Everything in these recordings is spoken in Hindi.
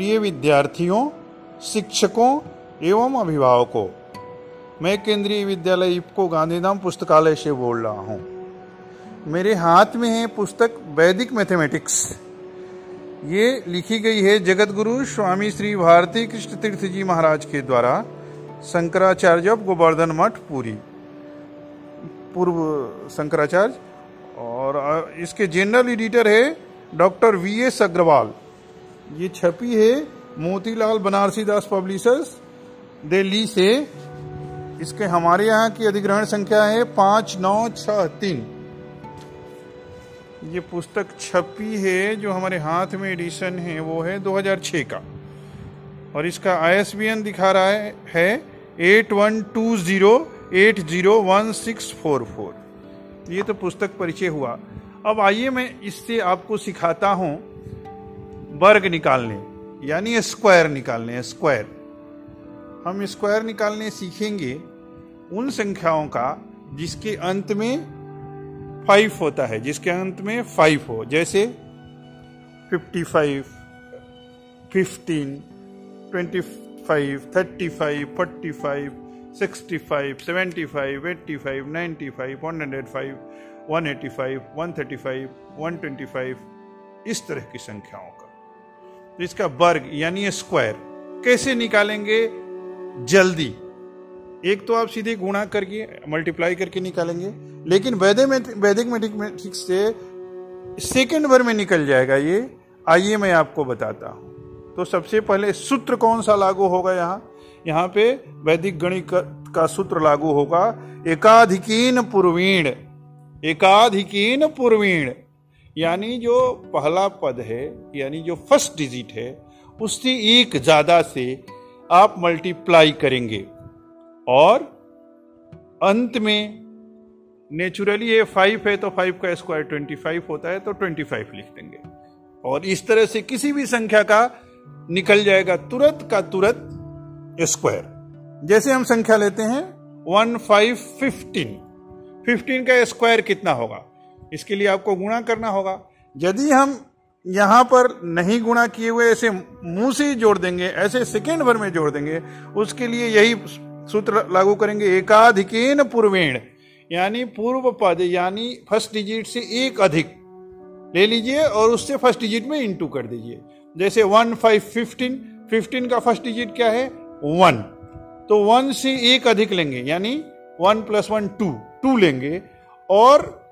प्रिय विद्यार्थियों, शिक्षकों एवं अभिभावकों, मैं केंद्रीय विद्यालय इपको गांधीधाम पुस्तकालय से बोल रहा हूँ। मेरे हाथ में है पुस्तक वैदिक मैथमेटिक्स। ये लिखी गई है जगत गुरु स्वामी श्री भारती कृष्ण तीर्थ जी महाराज के द्वारा शंकराचार्य ऑफ़ गोवर्धन मठ, पूरी। पूर्व शंकराचार्य और इसके जनरल एडिटर है डॉक्टर वी एस अग्रवाल। ये छपी है मोतीलाल बनारसी दास पब्लिशर्स, दिल्ली से। इसके हमारे यहाँ की अधिग्रहण संख्या है पाँच, नौ छ तीन। ये पुस्तक छपी है जो हमारे हाथ में एडिशन है, वो है 2006 का। और इसका आईएसबीएन दिखा रहा है eight one two zero eight zero one six four four. ये तो पुस्तक परिचय हुआ। अब आइए मैं इससे आपको सिखाता हूँ वर्ग निकालने। यानी स्क्वायर निकालने स्क्वायर हम स्क्वायर निकालने सीखेंगे उन संख्याओं का जिसके अंत में फाइव होता है, जिसके अंत में फाइव हो। जैसे fifty five fifteen twenty five thirty five forty five sixty five seventy five eighty five ninety five one hundred five one eighty five one thirty five one twenty five इस तरह की संख्याओं का। इसका वर्ग यानी स्क्वायर कैसे निकालेंगे? जल्दी। एक तो आप सीधे गुणा करके मल्टीप्लाई करके निकालेंगे। लेकिन वैदिक मैथमेटिक्स से सेकेंड भर में निकल जाएगा ये। आइए मैं आपको बताता हूँ। तो सबसे पहले सूत्र कौन सा लागू होगा यहाँ? यहाँ पे वैदिक गणित का सूत्र लागू होगा। एकाधिकीन पूर्वीण। एकाधिकीन पूर्वीण। यानी जो पहला पद है, यानी जो फ़र्स्ट डिजिट है, उससे एक ज़्यादा से आप मल्टीप्लाई करेंगे। और अंत में नेचुरली ये फाइव है तो फाइव का स्क्वायर ट्वेंटी फाइव होता है तो ट्वेंटी फाइव लिख देंगे। और इस तरह से किसी भी संख्या का निकल जाएगा, तुरंत का तुरंत स्क्वायर जैसे हम संख्या लेते हैं वन फाइव फिफ्टीन फिफ्टीन का स्क्वायर कितना होगा? इसके लिए आपको गुणा करना होगा। यदि हम यहाँ पर नहीं गुणा किए हुए ऐसे मुँह से जोड़ देंगे, ऐसे सेकेंड भर में जोड़ देंगे, उसके लिए यही सूत्र लागू करेंगे, एकाधिकेन पूर्वेण, यानी पूर्व पद, यानी फ़र्स्ट डिजिट से एक अधिक। ले लीजिए और उससे फ़र्स्ट डिजिट में इंटू कर दीजिए। जैसे वन फाइव फिफ्टीन फिफ्टीन का फ़र्स्ट डिजिट क्या है? वन तो वन से एक अधिक लेंगे, यानी one plus one two two लेंगे। और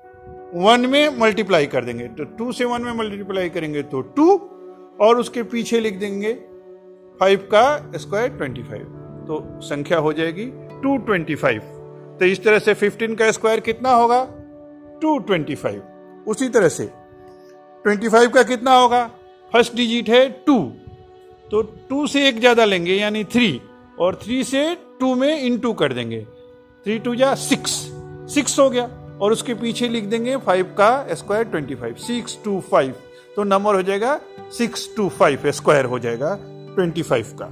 वन में मल्टीप्लाई कर देंगे। तो टू से वन में मल्टीप्लाई करेंगे तो टू और उसके पीछे लिख देंगे फाइव का स्क्वायर ट्वेंटी फाइव तो संख्या हो जाएगी टू ट्वेंटी फाइव तो इस तरह से फिफ्टीन का स्क्वायर कितना होगा? टू ट्वेंटी फाइव उसी तरह से। ट्वेंटी फाइव का कितना होगा? फ़र्स्ट डिजिट है टू तो टू से एक ज़्यादा लेंगे, यानी थ्री और थ्री से टू में इन टू कर देंगे। थ्री टू या सिक्स सिक्स हो गया। और उसके पीछे लिख देंगे फाइव का square twenty five six two five तो नंबर हो जाएगा सिक्स टू फाइव स्क्वायर हो जाएगा ट्वेंटी फाइव का.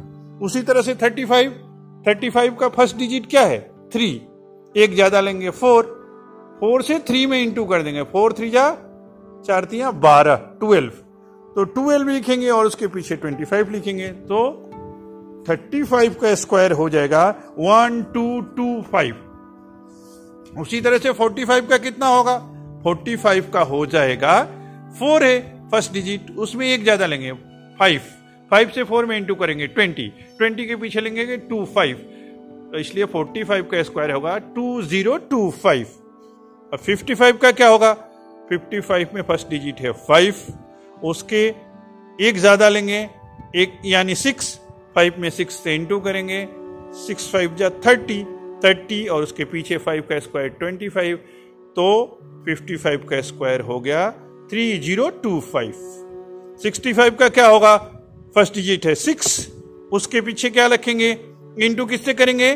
उसी तरह से थर्टी फाइव थर्टी फाइव का फ़र्स्ट डिजिट क्या है? थ्री एक ज़्यादा लेंगे फोर फोर से थ्री में इंटू कर देंगे. फोर थ्री जा, चार तिया बारह ट्वेल्व तो ट्वेल्व लिखेंगे और उसके पीछे ट्वेंटी फाइव लिखेंगे. तो थर्टी फाइव का स्क्वायर हो जाएगा वन टू टू फाइव उसी तरह से फोर्टी फाइव का कितना होगा? फोर्टी फाइव का हो जाएगा फोर है फ़र्स्ट डिजिट उसमें एक ज़्यादा लेंगे फाइव फाइव से फोर में इंटू करेंगे ट्वेंटी ट्वेंटी के पीछे लेंगे टू फाइव तो इसलिए फोर्टी फाइव का स्क्वायर होगा टू ज़ीरो टू फाइव और फिफ्टी फाइव का क्या होगा? फिफ्टी फाइव में फ़र्स्ट डिजिट है फाइव उसके एक ज़्यादा लेंगे, एक यानी सिक्स फाइव में सिक्स से इंटू करेंगे सिक्स फाइव जा थर्टी थर्टी और उसके पीछे फाइव का स्क्वायर ट्वेंटी फाइव तो फिफ्टी फाइव का स्क्वायर हो गया three zero two five sixty five का क्या होगा? फ़र्स्ट डिजिट है सिक्स उसके पीछे क्या रखेंगे? इंटू किससे करेंगे?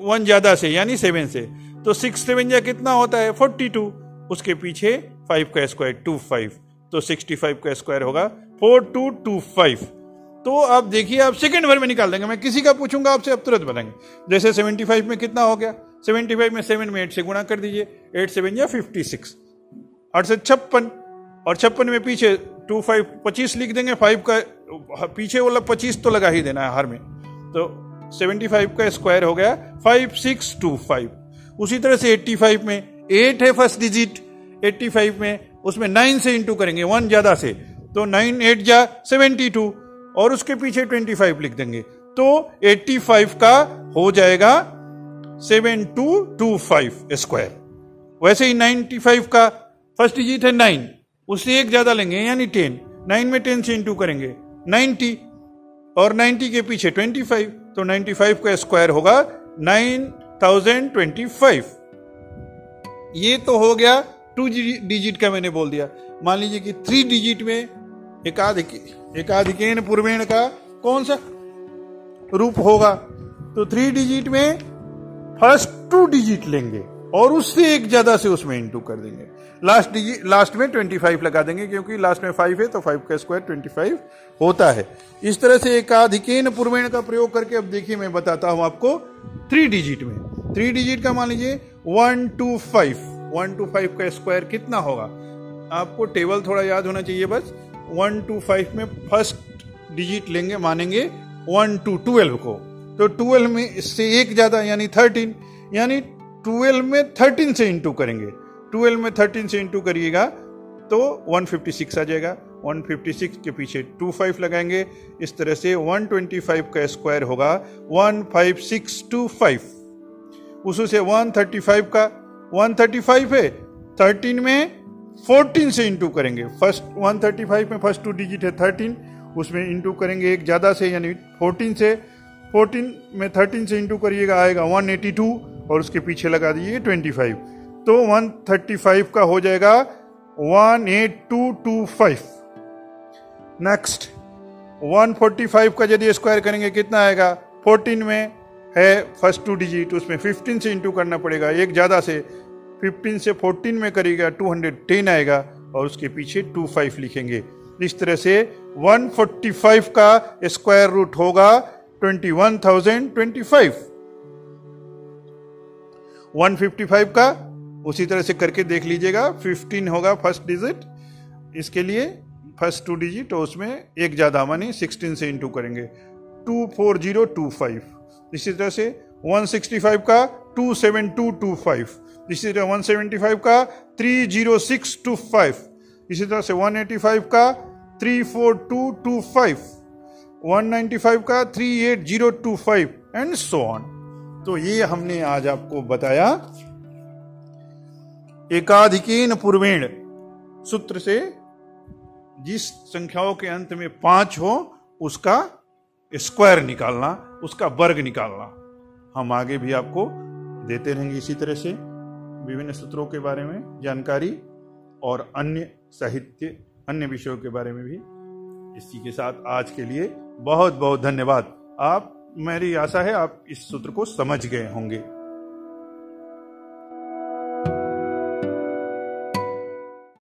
वन ज़्यादा से, यानी सेवन से. तो सिक्स सेवन या कितना होता है? फोर्टी टू उसके पीछे फाइव का स्क्वायर टू फाइव तो सिक्सटी फाइव का स्क्वायर होगा फोर टू टू फाइव तो आप देखिए, आप सेकंड भर में निकाल देंगे। मैं किसी का पूछूँगा, आपसे अब तुरंत बताएँगे। जैसे सेवेंटी फाइव में कितना हो गया? सेवेंटी फाइव में सेवन में एट से गुणा कर दीजिए। एट सेवन या फिफ्टी सिक्स आठ से छप्पन। और छप्पन में पीछे टू फाइव पच्चीस लिख देंगे। फाइव का, पीछे वाला पच्चीस तो लगा ही देना है हर में। तो सेवेंटी फाइव का स्क्वायर हो गया फाइव सिक्स टू फाइव उसी तरह से एट्टी फाइव में एट है फ़र्स्ट डिजिट एट्टी फाइव में उसमें नाइन से इंटू करेंगे। वन ज़्यादा से। तो नाइन एट जा सेवेंटी टू और उसके पीछे ट्वेंटी फाइव लिख देंगे। तो एट्टी फाइव का हो जाएगा seven two two five square वैसे ही नाइन्टी फाइव का फ़र्स्ट डिजिट है नाइन उससे एक ज़्यादा लेंगे, यानी टेन नाइन में टेन से इंटू करेंगे नाइन्टी और नाइन्टी के पीछे ट्वेंटी फाइव तो नाइन्टी फाइव का स्क्वायर होगा नाइन थाउज़ेंड ट्वेंटी फाइव ये तो हो गया टू डिजिट का मैंने बोल दिया। मान लीजिए कि थ्री डिजिट में एकाधिक, एकाधिकेन पूर्वेण का कौन सा रूप होगा? तो थ्री डिजिट में फ़र्स्ट टू डिजिट लेंगे और उससे एक ज़्यादा से उसमें इंटू कर देंगे। लास्ट डिजिट लास्ट में ट्वेंटी फाइव लगा देंगे क्योंकि लास्ट में फाइव है तो फाइव का स्क्वायर ट्वेंटी फाइव होता है। इस तरह से एकाधिकेन पूर्वेण का प्रयोग करके अब देखिए मैं बताता हूँ आपको थ्री डिजिट में। थ्री डिजिट का मान लीजिए one two five one two five का स्क्वायर कितना होगा? आपको टेबल थोड़ा याद होना चाहिए बस। वन टू फाइव में फ़र्स्ट डिजिट लेंगे, मानेंगे वन टू ट्वेल्व को। तो ट्वेल्व में इससे एक ज़्यादा, यानी थर्टीन, यानी ट्वेल्व में थर्टीन से इंटू करेंगे। ट्वेल्व में थर्टीन से इंटू करिएगा तो 156 आ जाएगा। 156 के पीछे 25 लगाएँगे, इस तरह से 125 का स्क्वायर होगा 15625 उससे 135 का 135 है 13 में 14 से इंटू करेंगे। फ़र्स्ट 135 में फ़र्स्ट टू डिजिट है 13 उसमें इंटू करेंगे एक ज़्यादा से, यानी 14 से। 14 में 13 से इंटू करिएगा, आएगा 182 और उसके पीछे लगा दीजिए 25 तो 135 का हो जाएगा 18225 नेक्स्ट 145 का यदि स्क्वायर करेंगे, कितना आएगा? 14 में है फ़र्स्ट टू डिजिट उसमें 15 से इंटू करना पड़ेगा, एक ज़्यादा से। 15 से 14 में करेगा 210 आएगा और उसके पीछे 25 लिखेंगे। इस तरह से 145 का स्क्वायर रूट होगा 21,025 155 का उसी तरह से करके देख लीजिएगा 15 होगा फ़र्स्ट डिजिट। इसके लिए फ़र्स्ट टू डिजिट और उसमें एक ज़्यादा मानी 16 से इंटू करेंगे। 24025 इसी तरह से 165 का 27225 इसी तरह 175 का 30625 इसी तरह से 185 का 34225 195 का 38025 एंड सो ऑन तो ये हमने आज आपको बताया। एकाधिकीन पूर्वेण सूत्र से जिस संख्याओं के अंत में पाँच हो, उसका स्क्वायर निकालना, उसका वर्ग निकालना। हम आगे भी आपको देते रहेंगे इसी तरह से। विभिन्न सूत्रों के बारे में, जानकारी और अन्य साहित्य, अन्य विषयों के बारे में भी। इसी के साथ आज के लिए बहुत बहुत धन्यवाद। आप, मेरी आशा है आप इस सूत्र को समझ गए होंगे।